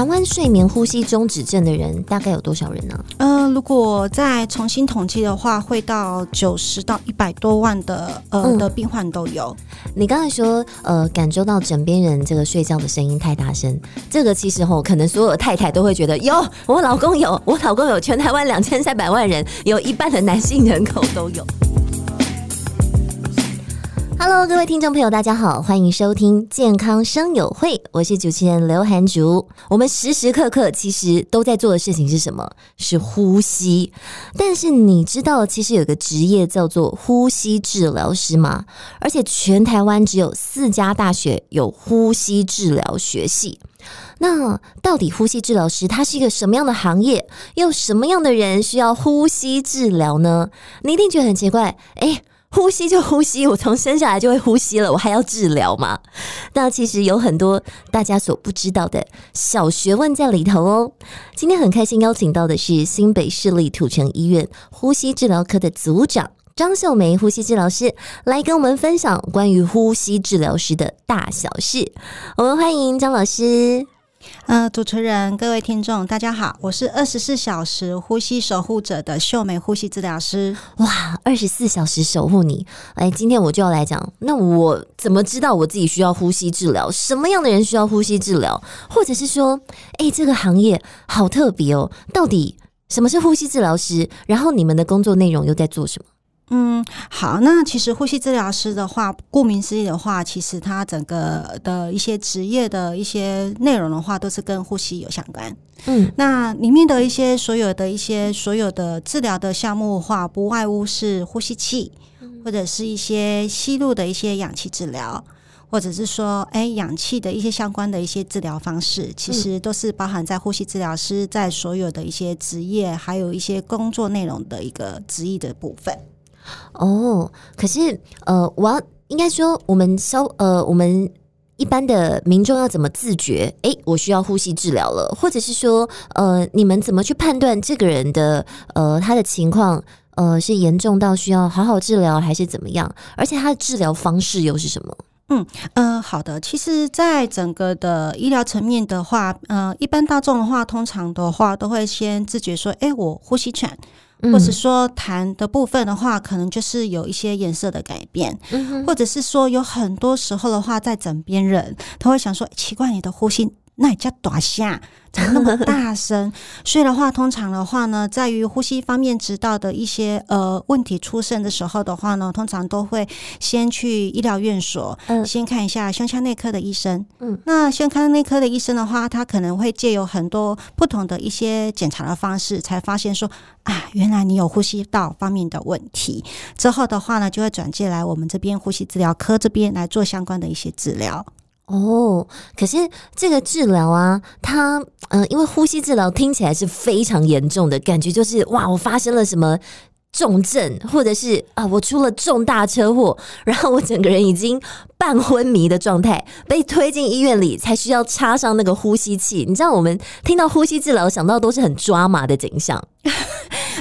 台湾睡眠呼吸中止症的人大概有多少人呢？呃，如果再重新统计的话，会到九十到一百多万的呃、嗯、的病患都有。你刚才说呃，感受到枕边人这个睡觉的声音太大声，这个其实吼，可能所有的太太都会觉得，有，我老公有，我老公有，全台湾两千三百万人，有一半的男性人口都有。Hello，各位听众朋友，大家好，欢迎收听健康生友会，我是主持人刘涵竹。我们时时刻刻其实都在做的事情是什么？是呼吸。但是你知道，其实有个职业叫做呼吸治疗师吗？而且全台湾只有四家大学有呼吸治疗学系。那到底呼吸治疗师他是一个什么样的行业？又什么样的人需要呼吸治疗呢？你一定觉得很奇怪，诶。呼吸就呼吸，我从生下来就会呼吸了，我还要治疗吗？那其实有很多大家所不知道的小学问在里头哦。今天很开心邀请到的是新北市立土城医院呼吸治疗科的组长张秀梅呼吸治疗师，来跟我们分享关于呼吸治疗师的大小事。我们欢迎张老师。呃，主持人、各位听众，大家好，我是二十四小时呼吸守护者的秀梅呼吸治疗师。哇，二十四小时守护你！哎，今天我就要来讲，那我怎么知道我自己需要呼吸治疗？什么样的人需要呼吸治疗？或者是说，哎，这个行业好特别哦，到底什么是呼吸治疗师？然后你们的工作内容又在做什么？嗯，好，那其实呼吸治疗师的话，顾名思义的话，其实他整个的一些职业的一些内容的话，都是跟呼吸有相关。嗯，那里面的一些所有的一些所有的治疗的项目的话，不外乎是呼吸器，或者是一些吸入的一些氧气治疗，或者是说，哎，氧气的一些相关的一些治疗方式，其实都是包含在呼吸治疗师在所有的一些职业，还有一些工作内容的一个职业的部分。哦，可是呃，我要应该说，我们消呃，我们一般的民众要怎么自觉？诶，我需要呼吸治疗了，或者是说，呃，你们怎么去判断这个人的呃他的情况呃是严重到需要好好治疗，还是怎么样？而且他的治疗方式又是什么？嗯呃，好的。其实，在整个的医疗层面的话，呃，一般大众的话，通常的话都会先自觉说，诶，我呼吸喘。或者说痰的部分的话，可能就是有一些颜色的改变，嗯、或者是说有很多时候的话，在枕边人他会想说，奇怪，你的呼吸。那你叫大声，怎么那么大声？所以的话，通常的话呢，在于呼吸方面知道的一些呃问题出现的时候的话呢，通常都会先去医疗院所，嗯，先看一下胸腔内科的医生。嗯，那胸腔内科的医生的话，他可能会借由很多不同的一些检查的方式，才发现说啊，原来你有呼吸道方面的问题。之后的话呢，就会转介来我们这边呼吸治疗科这边来做相关的一些治疗。哦，可是这个治疗啊，它嗯、呃，因为呼吸治疗听起来是非常严重的感觉，就是哇，我发生了什么重症，或者是啊，我出了重大车祸，然后我整个人已经半昏迷的状态，被推进医院里，才需要插上那个呼吸器。你知道，我们听到呼吸治疗想到都是很抓马的景象。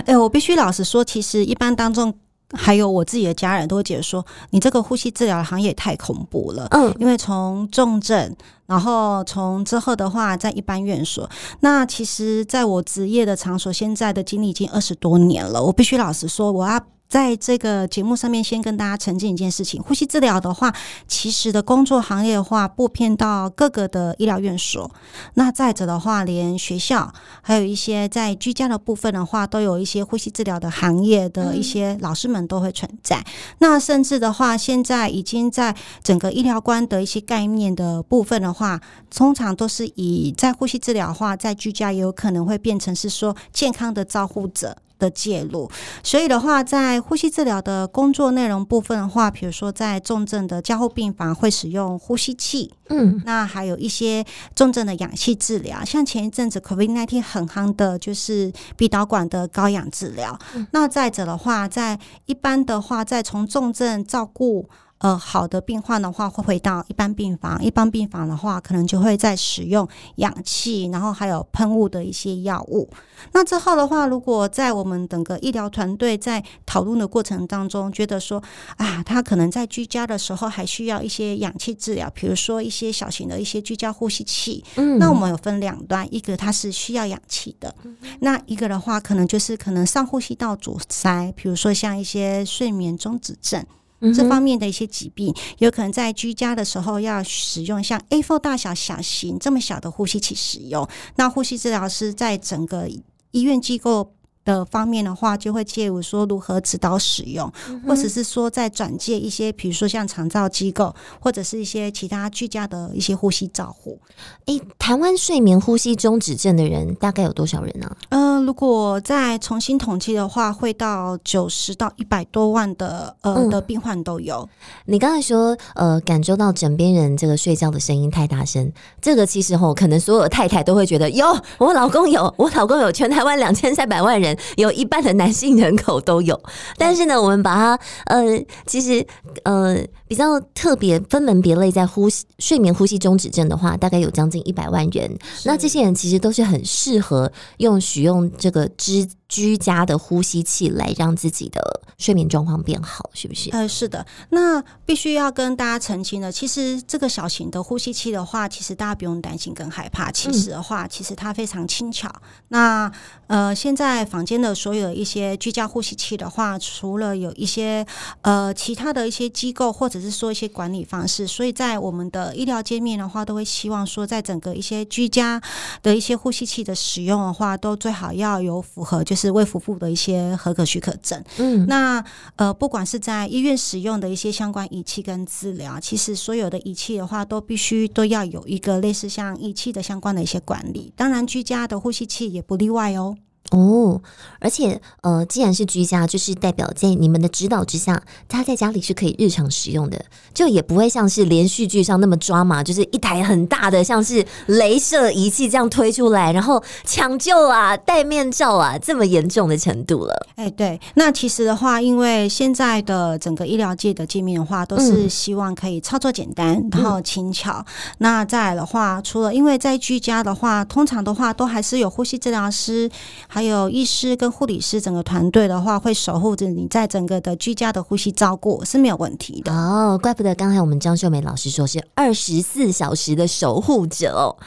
哎，我必须老实说，其实一般当中。还有我自己的家人都会觉得说，你这个呼吸治疗行业也太恐怖了。嗯，因为从重症，然后从之后的话，在一般院所，那其实在我职业的场所，现在的经历已经二十多年了。我必须老实说，我要。在这个节目上面，先跟大家澄清一件事情：呼吸治疗的话，其实的工作行业的话，布遍到各个的医疗院所。那再者的话，连学校，还有一些在居家的部分的话，都有一些呼吸治疗的行业的一些老师们都会存在。嗯、那甚至的话，现在已经在整个医疗观的一些概念的部分的话，通常都是以在呼吸治疗的话，在居家也有可能会变成是说健康的照护者。的介入，所以的话，在呼吸治疗的工作内容部分的话，比如说在重症的加护病房会使用呼吸器，嗯，那还有一些重症的氧气治疗，像前一阵子 COVID-19 很夯的就是鼻导管的高氧治疗。嗯、那再者的话，在一般的话，在从重症照顾。呃好的病患的话，会回到一般病房。一般病房的话，可能就会在使用氧气，然后还有喷雾的一些药物。那之后的话，如果在我们整个医疗团队在讨论的过程当中，觉得说啊，他可能在居家的时候还需要一些氧气治疗，比如说一些小型的一些居家呼吸器。嗯，那我们有分两端，一个它是需要氧气的，那一个的话可能就是可能上呼吸道阻塞，比如说像一些睡眠中止症。这方面的一些疾病，有可能在居家的时候要使用像 A4 大小小型这么小的呼吸器使用。那呼吸治疗师在整个医院机构的方面的话，就会介入说如何指导使用，或者是说在转介一些，比如说像长照机构，或者是一些其他居家的一些呼吸照护。诶，台湾睡眠呼吸中止症的人大概有多少人呢？嗯、呃，如果再重新统计的话，会到九十到一百多万的呃、嗯、的病患都有。你刚才说呃，感受到枕边人这个睡觉的声音太大声，这个其实吼，可能所有的太太都会觉得，哟，我老公有，我老公有，全台湾两千三百万人。有一半的男性人口都有，但是呢，我们把它呃，其实呃比较特别分门别类，在呼吸睡眠呼吸中止症的话，大概有将近一百万人。那这些人其实都是很适合用使用这个支。居家的呼吸器来让自己的睡眠状况变好，是不是？呃，是的。那必须要跟大家澄清的，其实这个小型的呼吸器的话，其实大家不用担心跟害怕。其实的话，其实它非常轻巧。嗯、那呃，现在房间的所有一些居家呼吸器的话，除了有一些呃其他的一些机构或者是说一些管理方式，所以在我们的医疗界面的话，都会希望说，在整个一些居家的一些呼吸器的使用的话，都最好要有符合就是。是卫福部的一些合格许可证。嗯，那呃，不管是在医院使用的一些相关仪器跟治疗，其实所有的仪器的话，都必须都要有一个类似像仪器的相关的一些管理。当然，居家的呼吸器也不例外哦。哦，而且呃，既然是居家，就是代表在你们的指导之下，他在家里是可以日常使用的，就也不会像是连续剧上那么抓马，就是一台很大的像是镭射仪器这样推出来，然后抢救啊、戴面罩啊这么严重的程度了。哎、欸，对，那其实的话，因为现在的整个医疗界的界面的话，都是希望可以操作简单，嗯、然后轻巧。那再来的话，除了因为在居家的话，通常的话都还是有呼吸治疗师。还有医师跟护理师整个团队的话，会守护着你在整个的居家的呼吸照顾是没有问题的哦。怪不得刚才我们张秀梅老师说是二十四小时的守护者哦。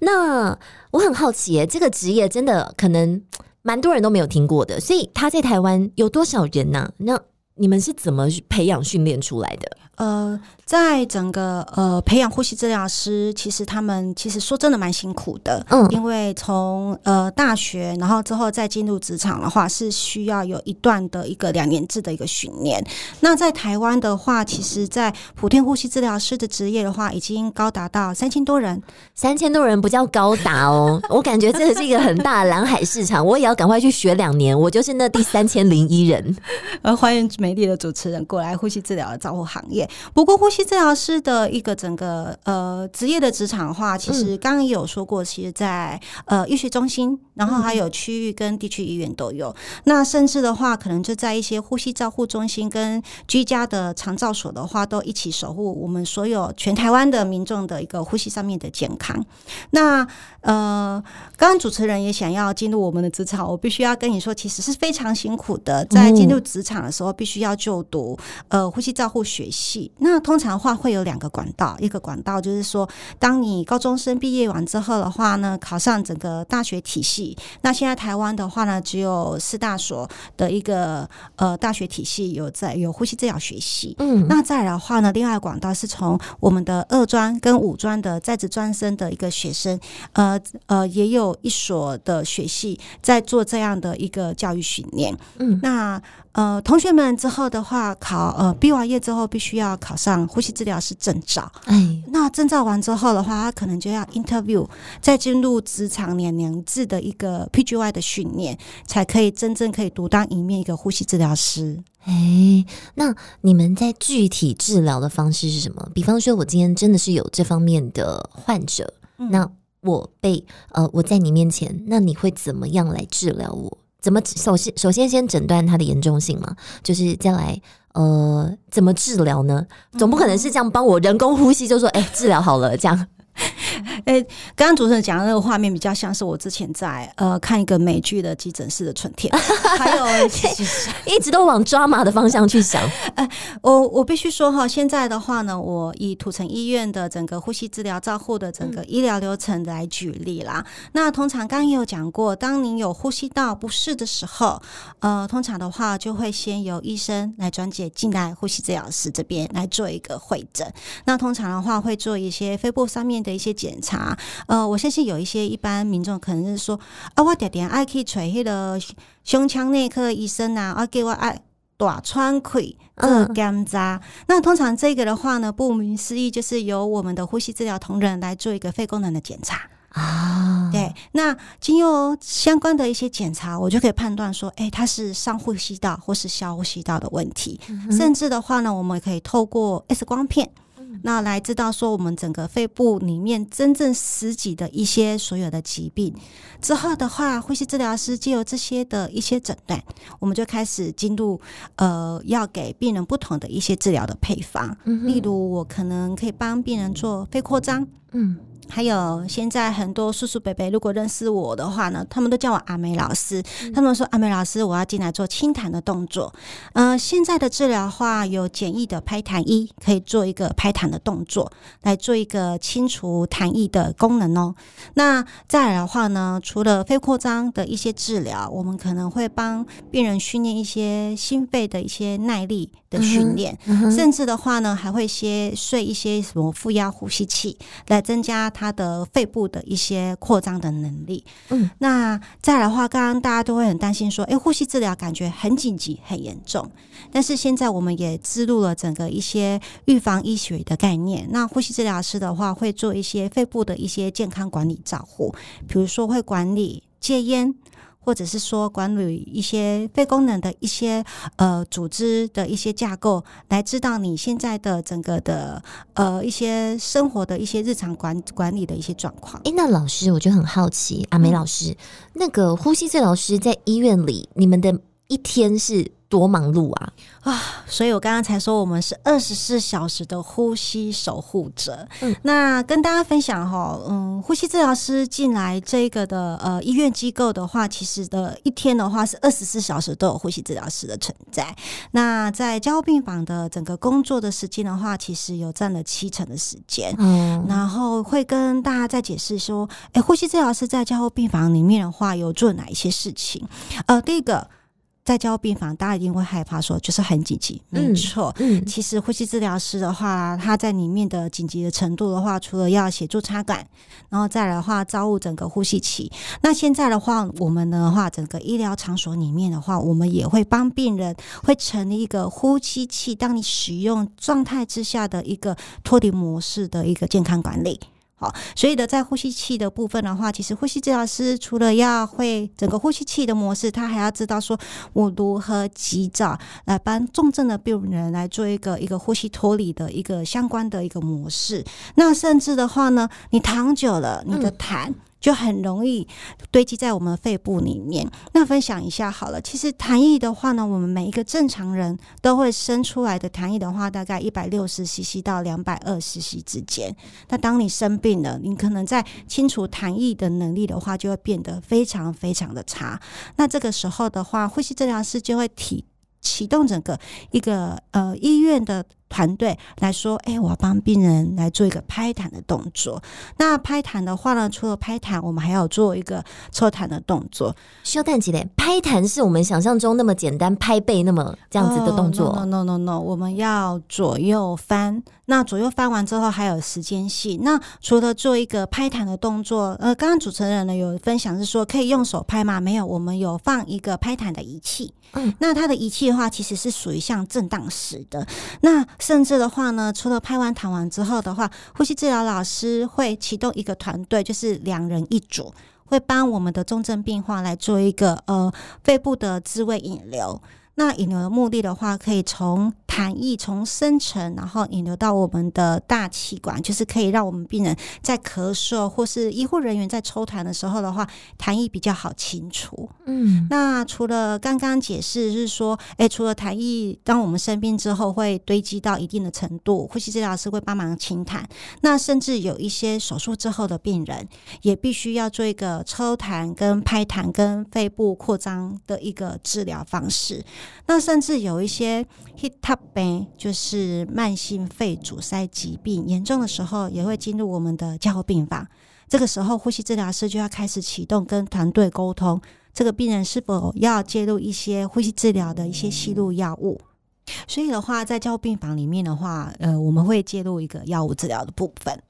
那我很好奇耶，这个职业真的可能蛮多人都没有听过的，所以他在台湾有多少人呢？那你们是怎么培养训练出来的？呃。在整个呃培养呼吸治疗师，其实他们其实说真的蛮辛苦的，嗯，因为从呃大学，然后之后再进入职场的话，是需要有一段的一个两年制的一个训练。那在台湾的话，其实，在普天呼吸治疗师的职业的话，已经高达到三千多人，三千多人不叫高达哦，我感觉这是一个很大的蓝海市场，我也要赶快去学两年，我就是那第三千零一人。呃，欢迎美丽的主持人过来呼吸治疗的照护行业。不过呼吸治疗师的一个整个呃职业的职场化，其实刚刚也有说过，其实在呃医学中心，然后还有区域跟地区医院都有。那甚至的话，可能就在一些呼吸照护中心跟居家的长照所的话，都一起守护我们所有全台湾的民众的一个呼吸上面的健康。那呃，刚刚主持人也想要进入我们的职场，我必须要跟你说，其实是非常辛苦的。在进入职场的时候，必须要就读呃呼吸照护学系。那通常的话会有两个管道，一个管道就是说，当你高中生毕业完之后的话呢，考上整个大学体系。那现在台湾的话呢，只有四大所的一个呃大学体系有在有呼吸治疗学系。嗯，那再来的话呢，另外管道是从我们的二专跟五专的在职专生的一个学生，呃呃，也有一所的学系在做这样的一个教育训练。嗯，那。呃，同学们之后的话，考呃毕完业之后，必须要考上呼吸治疗师证照。哎，那证照完之后的话，他可能就要 interview，再进入职场两年制的一个 PGY 的训练，才可以真正可以独当一面一个呼吸治疗师。哎，那你们在具体治疗的方式是什么？比方说，我今天真的是有这方面的患者，嗯、那我被呃我在你面前，那你会怎么样来治疗我？怎么首先首先先诊断它的严重性嘛？就是再来呃，怎么治疗呢？总不可能是这样帮我人工呼吸就说哎、治疗好了这样。哎，刚刚主持人讲的那个画面比较像是我之前在呃看一个美剧的急诊室的春天，还有 一直都往抓马的方向去想。哎，我我必须说哈，现在的话呢，我以土城医院的整个呼吸治疗照护的整个医疗流程来举例啦。嗯、那通常刚刚也有讲过，当您有呼吸道不适的时候，呃，通常的话就会先由医生来转介进来呼吸治疗师这边来做一个会诊。那通常的话会做一些肺部上面的一些检查。呃，我相信有一些一般民众可能是说啊，我点点爱去找迄个胸腔内科医生啊，啊给我爱大穿气做检查。那通常这个的话呢，顾名思义就是由我们的呼吸治疗同仁来做一个肺功能的检查啊。对，那经由相关的一些检查，我就可以判断说，哎、欸，它是上呼吸道或是下呼吸道的问题。嗯、甚至的话呢，我们也可以透过 X 光片。那来知道说我们整个肺部里面真正实际的一些所有的疾病之后的话，呼吸治疗师借由这些的一些诊断，我们就开始进入呃要给病人不同的一些治疗的配方。嗯，例如我可能可以帮病人做肺扩张。嗯。还有现在很多叔叔伯伯，如果认识我的话呢，他们都叫我阿梅老师。他们说阿梅老师，我要进来做清痰的动作。呃，现在的治疗话有简易的拍痰衣，可以做一个拍痰的动作，来做一个清除痰液的功能哦。那再来的话呢，除了肺扩张的一些治疗，我们可能会帮病人训练一些心肺的一些耐力的训练，嗯嗯、甚至的话呢，还会些睡一些什么负压呼吸器，来增加。他的肺部的一些扩张的能力，嗯，那再来的话，刚刚大家都会很担心说，诶，呼吸治疗感觉很紧急、很严重，但是现在我们也植入了整个一些预防医学的概念。那呼吸治疗师的话，会做一些肺部的一些健康管理照护，比如说会管理戒烟。或者是说管理一些肺功能的一些呃组织的一些架构，来知道你现在的整个的呃一些生活的一些日常管管理的一些状况。哎，那老师，我就很好奇，阿梅老师，嗯、那个呼吸治疗师在医院里，你们的一天是？多忙碌啊！啊，所以我刚刚才说我们是二十四小时的呼吸守护者。嗯，那跟大家分享哈，嗯，呼吸治疗师进来这个的呃医院机构的话，其实的一天的话是二十四小时都有呼吸治疗师的存在。那在加护病房的整个工作的时间的话，其实有占了七成的时间。嗯，然后会跟大家再解释说，哎、欸，呼吸治疗师在加护病房里面的话，有做哪一些事情？呃，第一个。在加护病房，大家一定会害怕，说就是很紧急，没错。嗯，其实呼吸治疗师的话，他在里面的紧急的程度的话，除了要协助插管，然后再来的话，照顾整个呼吸器。那现在的话，我们的话，整个医疗场所里面的话，我们也会帮病人会成立一个呼吸器，当你使用状态之下的一个脱离模式的一个健康管理。好，所以的在呼吸器的部分的话，其实呼吸治疗师除了要会整个呼吸器的模式，他还要知道说我如何及早来帮重症的病人来做一个一个呼吸脱离的一个相关的一个模式。那甚至的话呢，你躺久了，你的痰。嗯就很容易堆积在我们肺部里面。那分享一下好了，其实痰液的话呢，我们每一个正常人都会生出来的痰液的话，大概一百六十 CC 到两百二十 CC 之间。那当你生病了，你可能在清除痰液的能力的话，就会变得非常非常的差。那这个时候的话，呼吸治疗师就会提。启动整个一个呃医院的团队来说，哎、欸，我要帮病人来做一个拍痰的动作。那拍痰的话呢，除了拍痰，我们还要做一个抽痰的动作。修蛋姐嘞，拍痰是我们想象中那么简单，拍背那么这样子的动作。Oh, no, no no no no，我们要左右翻。那左右翻完之后还有时间性。那除了做一个拍痰的动作，呃，刚刚主持人呢有分享是说可以用手拍吗？没有，我们有放一个拍痰的仪器。嗯，那它的仪器的话，其实是属于像震荡式的。那甚至的话呢，除了拍完躺完之后的话，呼吸治疗老师会启动一个团队，就是两人一组，会帮我们的重症病患来做一个呃肺部的自慰引流。那引流的目的的话，可以从痰液从深层，然后引流到我们的大气管，就是可以让我们病人在咳嗽或是医护人员在抽痰的时候的话，痰液比较好清除。嗯，那除了刚刚解释是说，哎，除了痰液，当我们生病之后会堆积到一定的程度，呼吸治疗师会帮忙清痰。那甚至有一些手术之后的病人，也必须要做一个抽痰、跟拍痰、跟肺部扩张的一个治疗方式。那甚至有一些 HIT-Top 病，就是慢性肺阻塞疾病严重的时候，也会进入我们的加护病房。这个时候，呼吸治疗师就要开始启动跟团队沟通，这个病人是否要介入一些呼吸治疗的一些吸入药物。所以的话，在加护病房里面的话，呃，我们会介入一个药物治疗的部分。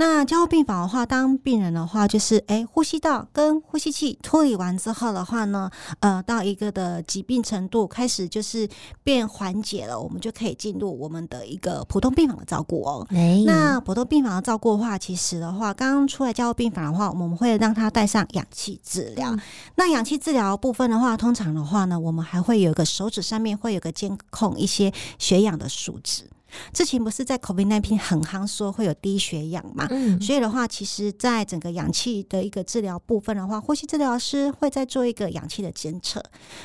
那加护病房的话，当病人的话就是，诶，呼吸道跟呼吸器脱离完之后的话呢，呃，到一个的疾病程度开始就是变缓解了，我们就可以进入我们的一个普通病房的照顾哦。欸、那普通病房的照顾的话，其实的话，刚刚出来加护病房的话，我们会让他带上氧气治疗。嗯、那氧气治疗部分的话，通常的话呢，我们还会有一个手指上面会有个监控一些血氧的数值。之前不是在 COVID-19 很夯说会有低血氧嘛？嗯，所以的话，其实在整个氧气的一个治疗部分的话，呼吸治疗师会再做一个氧气的监测。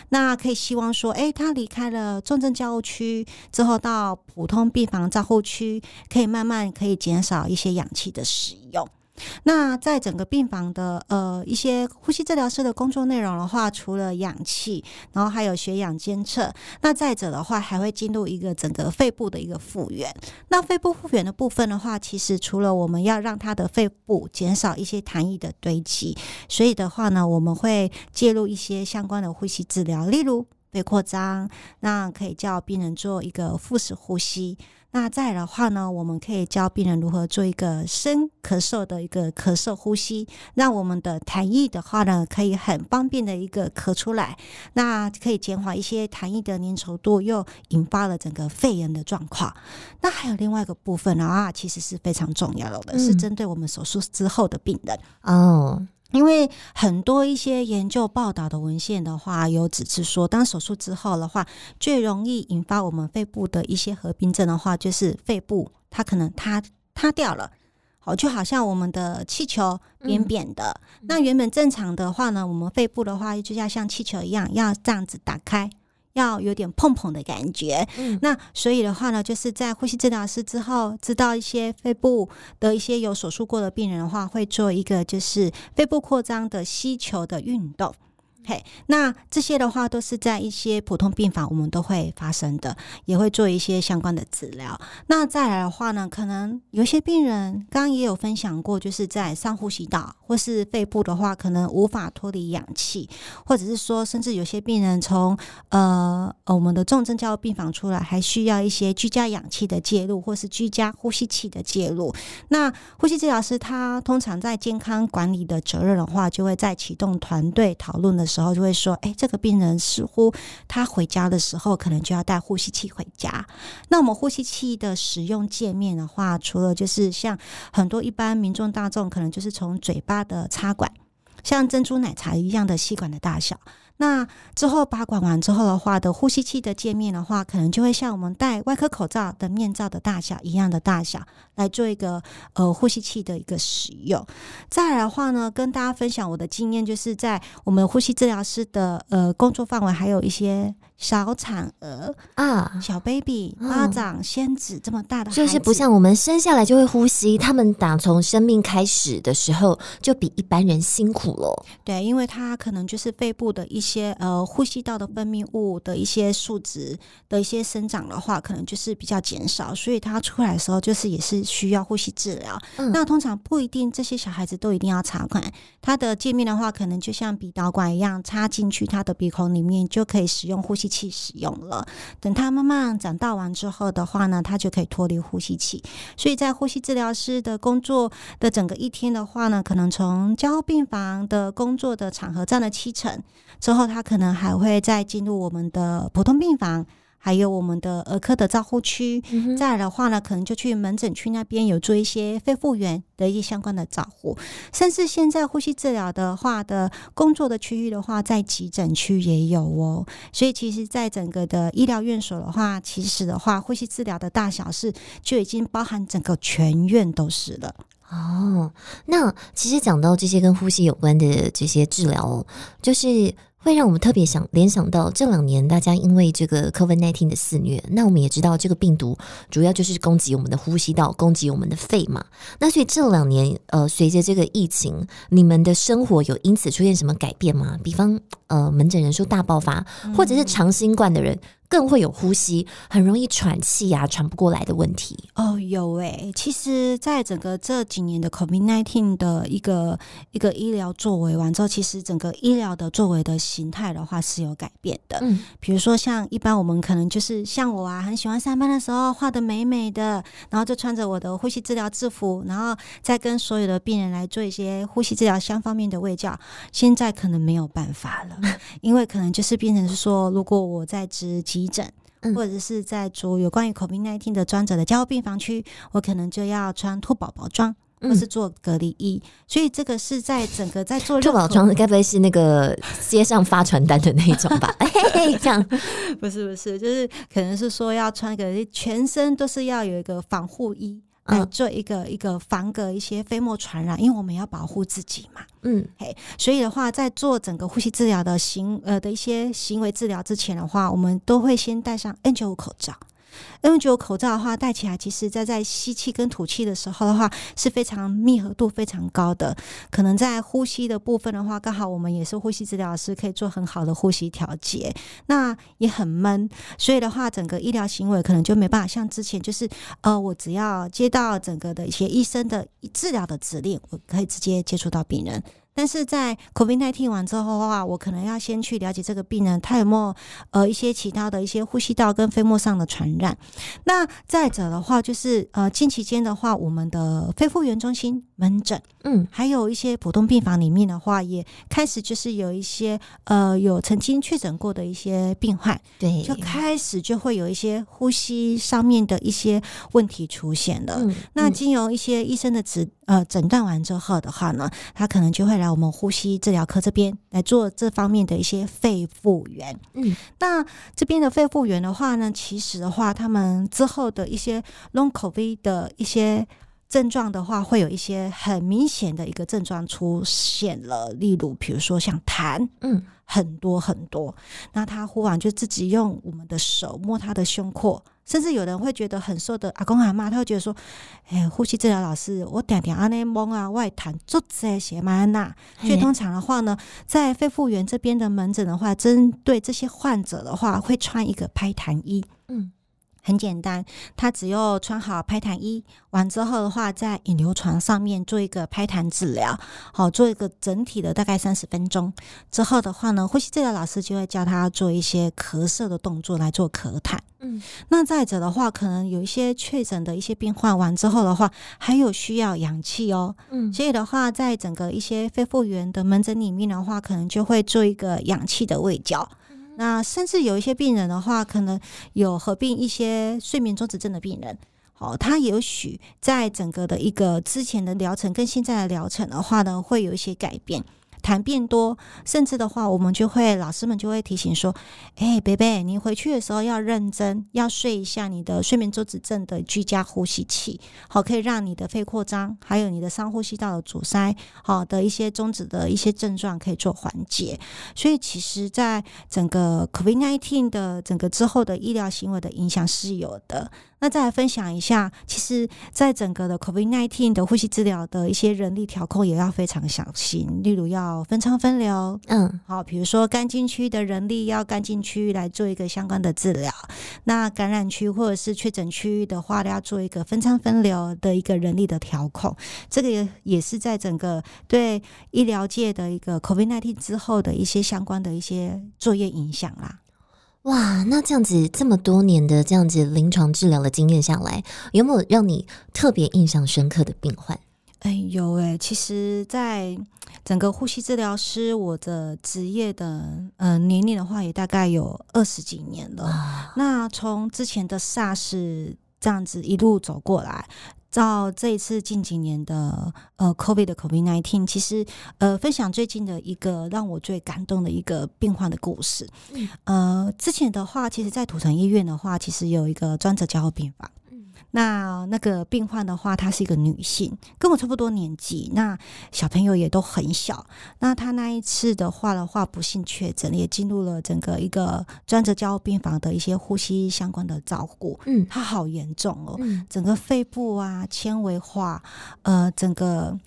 那可以希望说，诶，他离开了重症监护区之后，到普通病房照护区，可以慢慢可以减少一些氧气的使用。那在整个病房的呃一些呼吸治疗师的工作内容的话，除了氧气，然后还有血氧监测。那再者的话，还会进入一个整个肺部的一个复原。那肺部复原的部分的话，其实除了我们要让他的肺部减少一些痰液的堆积，所以的话呢，我们会介入一些相关的呼吸治疗，例如肺扩张，那可以叫病人做一个腹式呼吸。那再来的话呢，我们可以教病人如何做一个深咳嗽的一个咳嗽呼吸，让我们的痰液的话呢，可以很方便的一个咳出来，那可以减缓一些痰液的粘稠度，又引发了整个肺炎的状况。那还有另外一个部分啊，其实是非常重要的，是针对我们手术之后的病人哦。因为很多一些研究报道的文献的话，有指出说，当手术之后的话，最容易引发我们肺部的一些合并症的话，就是肺部它可能塌塌掉了，好，就好像我们的气球扁扁的。嗯、那原本正常的话呢，我们肺部的话就要像气球一样，要这样子打开。要有点碰碰的感觉，嗯，那所以的话呢，就是在呼吸治疗师之后，知道一些肺部的一些有手术过的病人的话，会做一个就是肺部扩张的吸球的运动。嘿，那这些的话都是在一些普通病房我们都会发生的，也会做一些相关的治疗。那再来的话呢，可能有些病人刚刚也有分享过，就是在上呼吸道或是肺部的话，可能无法脱离氧气，或者是说，甚至有些病人从呃我们的重症加护病房出来，还需要一些居家氧气的介入，或是居家呼吸器的介入。那呼吸治疗师他通常在健康管理的责任的话，就会在启动团队讨论的。时候就会说，哎，这个病人似乎他回家的时候可能就要带呼吸器回家。那我们呼吸器的使用界面的话，除了就是像很多一般民众大众可能就是从嘴巴的插管，像珍珠奶茶一样的吸管的大小。那之后拔管完之后的话，的呼吸器的界面的话，可能就会像我们戴外科口罩的面罩的大小一样的大小，来做一个呃呼吸器的一个使用。再来的话呢，跟大家分享我的经验，就是在我们呼吸治疗师的呃工作范围，还有一些。小产儿啊，小 baby，巴掌仙子这么大的，就是不像我们生下来就会呼吸，他们打从生命开始的时候就比一般人辛苦了。对，因为他可能就是肺部的一些呃呼吸道的分泌物的一些数值的一些生长的话，可能就是比较减少，所以他出来的时候就是也是需要呼吸治疗。嗯、那通常不一定这些小孩子都一定要插管，他的界面的话，可能就像鼻导管一样插进去他的鼻孔里面就可以使用呼吸。器使用了，等他慢慢长大完之后的话呢，他就可以脱离呼吸器。所以在呼吸治疗师的工作的整个一天的话呢，可能从加护病房的工作的场合占了七成，之后他可能还会再进入我们的普通病房。还有我们的儿科的照护区。嗯、再来的话呢，可能就去门诊区那边有做一些肺复原的一些相关的照护，甚至现在呼吸治疗的话的工作的区域的话，在急诊区也有哦。所以其实，在整个的医疗院所的话，其实的话，呼吸治疗的大小事就已经包含整个全院都是了。哦，那其实讲到这些跟呼吸有关的这些治疗，就是。会让我们特别想联想到这两年，大家因为这个 COVID-19 的肆虐，那我们也知道这个病毒主要就是攻击我们的呼吸道，攻击我们的肺嘛。那所以这两年，呃，随着这个疫情，你们的生活有因此出现什么改变吗？比方，呃，门诊人数大爆发，或者是长新冠的人。更会有呼吸很容易喘气呀、啊，喘不过来的问题哦，有诶、欸，其实，在整个这几年的 COVID-19 的一个一个医疗作为完之后，其实整个医疗的作为的形态的话是有改变的。嗯，比如说像一般我们可能就是像我啊，很喜欢上班的时候画的美美的，然后就穿着我的呼吸治疗制服，然后再跟所有的病人来做一些呼吸治疗相方面的卫教。现在可能没有办法了，因为可能就是变成是说，如果我在值。急诊，或者是在做有关于 COVID-19 的专责的加护病房区，我可能就要穿兔宝宝装，或是做隔离衣。嗯、所以这个是在整个在做兔宝宝装，该不会是那个街上发传单的那一种吧？这样不是不是，就是可能是说要穿一个全身都是要有一个防护衣。来做一个一个防隔一些飞沫传染，因为我们要保护自己嘛。嗯，嘿，所以的话，在做整个呼吸治疗的行呃的一些行为治疗之前的话，我们都会先戴上 N 九五口罩。N 九口罩的话，戴起来，其实在在吸气跟吐气的时候的话，是非常密合度非常高的。可能在呼吸的部分的话，刚好我们也是呼吸治疗师，可以做很好的呼吸调节。那也很闷，所以的话，整个医疗行为可能就没办法像之前，就是呃，我只要接到整个的一些医生的治疗的指令，我可以直接接触到病人。但是在 COVID-19 完之后的话，我可能要先去了解这个病人他有没有呃一些其他的一些呼吸道跟飞沫上的传染。那再者的话，就是呃近期间的话，我们的肺复原中心门诊，嗯，还有一些普通病房里面的话，也开始就是有一些呃有曾经确诊过的一些病患，对，就开始就会有一些呼吸上面的一些问题出现了。嗯，那经由一些医生的指呃诊断完之后的话呢，他可能就会来。我们呼吸治疗科这边来做这方面的一些肺复原。嗯，那这边的肺复原的话呢，其实的话，他们之后的一些 Long COVID 的一些症状的话，会有一些很明显的一个症状出现了，例如，比如说像痰，嗯，很多很多。那他忽然就自己用我们的手摸他的胸廓。甚至有人会觉得很瘦的阿公阿妈，他会觉得说：“哎、欸，呼吸治疗老师，我点点阿内蒙啊，外谈做这些嘛那。”所以通常的话呢，在肺复原这边的门诊的话，针对这些患者的话，会穿一个拍痰衣。嗯。很简单，他只要穿好拍痰衣，完之后的话，在引流床上面做一个拍痰治疗，好，做一个整体的大概三十分钟之后的话呢，呼吸治疗老师就会教他做一些咳嗽的动作来做咳痰。嗯，那再者的话，可能有一些确诊的一些病患完之后的话，还有需要氧气哦。嗯，所以的话，在整个一些肺复原的门诊里面的话，可能就会做一个氧气的喂教。那甚至有一些病人的话，可能有合并一些睡眠中止症的病人，哦，他也许在整个的一个之前的疗程跟现在的疗程的话呢，会有一些改变。痰变多，甚至的话，我们就会老师们就会提醒说：“哎，贝贝，你回去的时候要认真，要睡一下你的睡眠周止症的居家呼吸器，好，可以让你的肺扩张，还有你的上呼吸道的阻塞，好的一些中止的一些症状可以做缓解。所以，其实，在整个 COVID-19 的整个之后的医疗行为的影响是有的。”那再来分享一下，其实，在整个的 COVID-19 的呼吸治疗的一些人力调控也要非常小心，例如要分舱分流，嗯，好，比如说干净区的人力要干净区域来做一个相关的治疗，那感染区或者是确诊区域的话，要做一个分舱分流的一个人力的调控，这个也也是在整个对医疗界的一个 COVID-19 之后的一些相关的一些作业影响啦。哇，那这样子这么多年的这样子临床治疗的经验下来，有没有让你特别印象深刻的病患？哎，有哎，其实，在整个呼吸治疗师，我的职业的呃年龄的话，也大概有二十几年了。啊、那从之前的 SARS 这样子一路走过来，到这一次近几年的呃 COVID 的 COVID nineteen，其实呃分享最近的一个让我最感动的一个病患的故事。嗯、呃，之前的话，其实，在土城医院的话，其实有一个专责加护病房。那那个病患的话，她是一个女性，跟我差不多年纪，那小朋友也都很小。那她那一次的话的话，不幸确诊，也进入了整个一个专责加护病房的一些呼吸相关的照顾。嗯，她好严重哦，嗯、整个肺部啊纤维化，呃，整个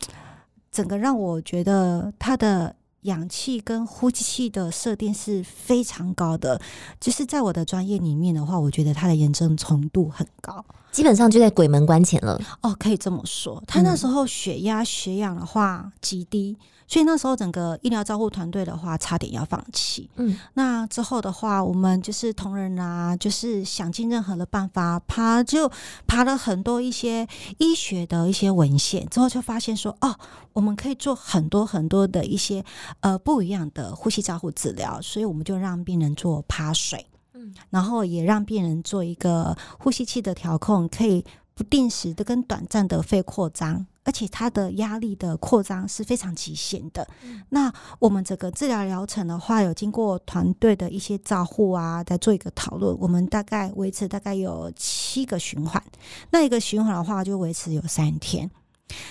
整个让我觉得她的。氧气跟呼气器的设定是非常高的，就是在我的专业里面的话，我觉得它的严重程度很高，基本上就在鬼门关前了。哦，可以这么说。他那时候血压、血氧的话极低。所以那时候整个医疗照护团队的话，差点要放弃。嗯，那之后的话，我们就是同仁啊，就是想尽任何的办法爬，就爬了很多一些医学的一些文献，之后就发现说，哦，我们可以做很多很多的一些呃不一样的呼吸照护治疗，所以我们就让病人做趴水，嗯，然后也让病人做一个呼吸器的调控，可以不定时的跟短暂的肺扩张。而且它的压力的扩张是非常极限的。嗯、那我们整个治疗疗程的话，有经过团队的一些照护啊，在做一个讨论。我们大概维持大概有七个循环，那一个循环的话就维持有三天。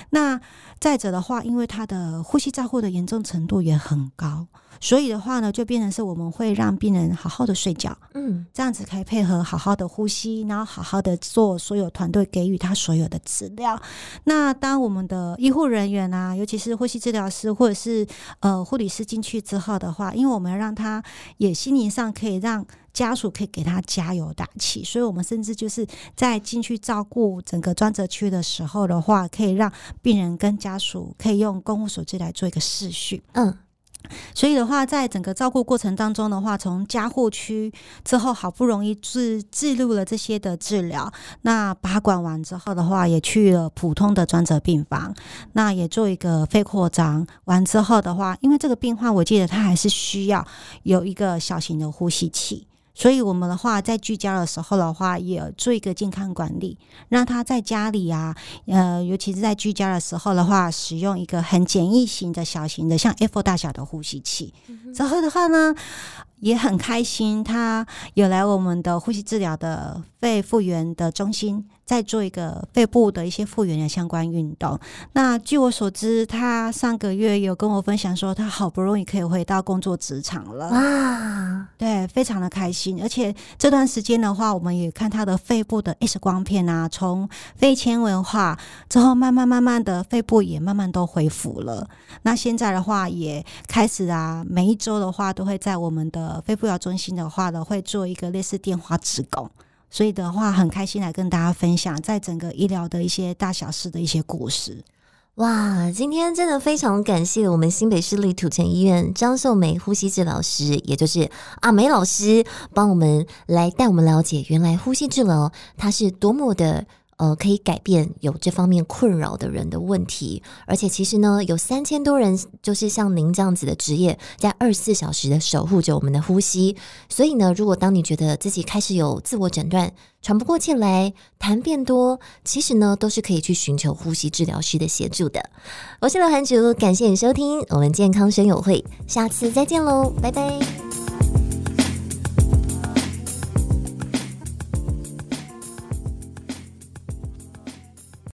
那再者的话，因为他的呼吸照护的严重程度也很高。所以的话呢，就变成是我们会让病人好好的睡觉，嗯，这样子可以配合好好的呼吸，然后好好的做所有团队给予他所有的治疗。那当我们的医护人员啊，尤其是呼吸治疗师或者是呃护理师进去之后的话，因为我们要让他也心灵上可以让家属可以给他加油打气，所以我们甚至就是在进去照顾整个专责区的时候的话，可以让病人跟家属可以用公务手机来做一个视讯，嗯。所以的话，在整个照顾过程当中的话，从加护区之后，好不容易记记录了这些的治疗，那拔管完之后的话，也去了普通的专责病房，那也做一个肺扩张。完之后的话，因为这个病患，我记得他还是需要有一个小型的呼吸器。所以，我们的话在居家的时候的话，也做一个健康管理，让他在家里啊，呃，尤其是在居家的时候的话，使用一个很简易型的小型的，像 A4 大小的呼吸器。嗯、哼之后的话呢，也很开心，他有来我们的呼吸治疗的肺复原的中心。在做一个肺部的一些复原的相关运动。那据我所知，他上个月有跟我分享说，他好不容易可以回到工作职场了啊！对，非常的开心。而且这段时间的话，我们也看他的肺部的 X 光片啊，从肺纤维化之后，慢慢慢慢的肺部也慢慢都恢复了。那现在的话，也开始啊，每一周的话都会在我们的肺部疗中心的话呢，会做一个类似电话志工。所以的话，很开心来跟大家分享，在整个医疗的一些大小事的一些故事。哇，今天真的非常感谢我们新北市立土城医院张秀梅呼吸治疗师，也就是阿梅老师，帮我们来带我们了解，原来呼吸治疗它是多么的。呃，可以改变有这方面困扰的人的问题，而且其实呢，有三千多人就是像您这样子的职业，在二十四小时的守护着我们的呼吸。所以呢，如果当你觉得自己开始有自我诊断，喘不过气来，痰变多，其实呢，都是可以去寻求呼吸治疗师的协助的。我是刘涵竹，感谢你收听我们健康声友会，下次再见喽，拜拜。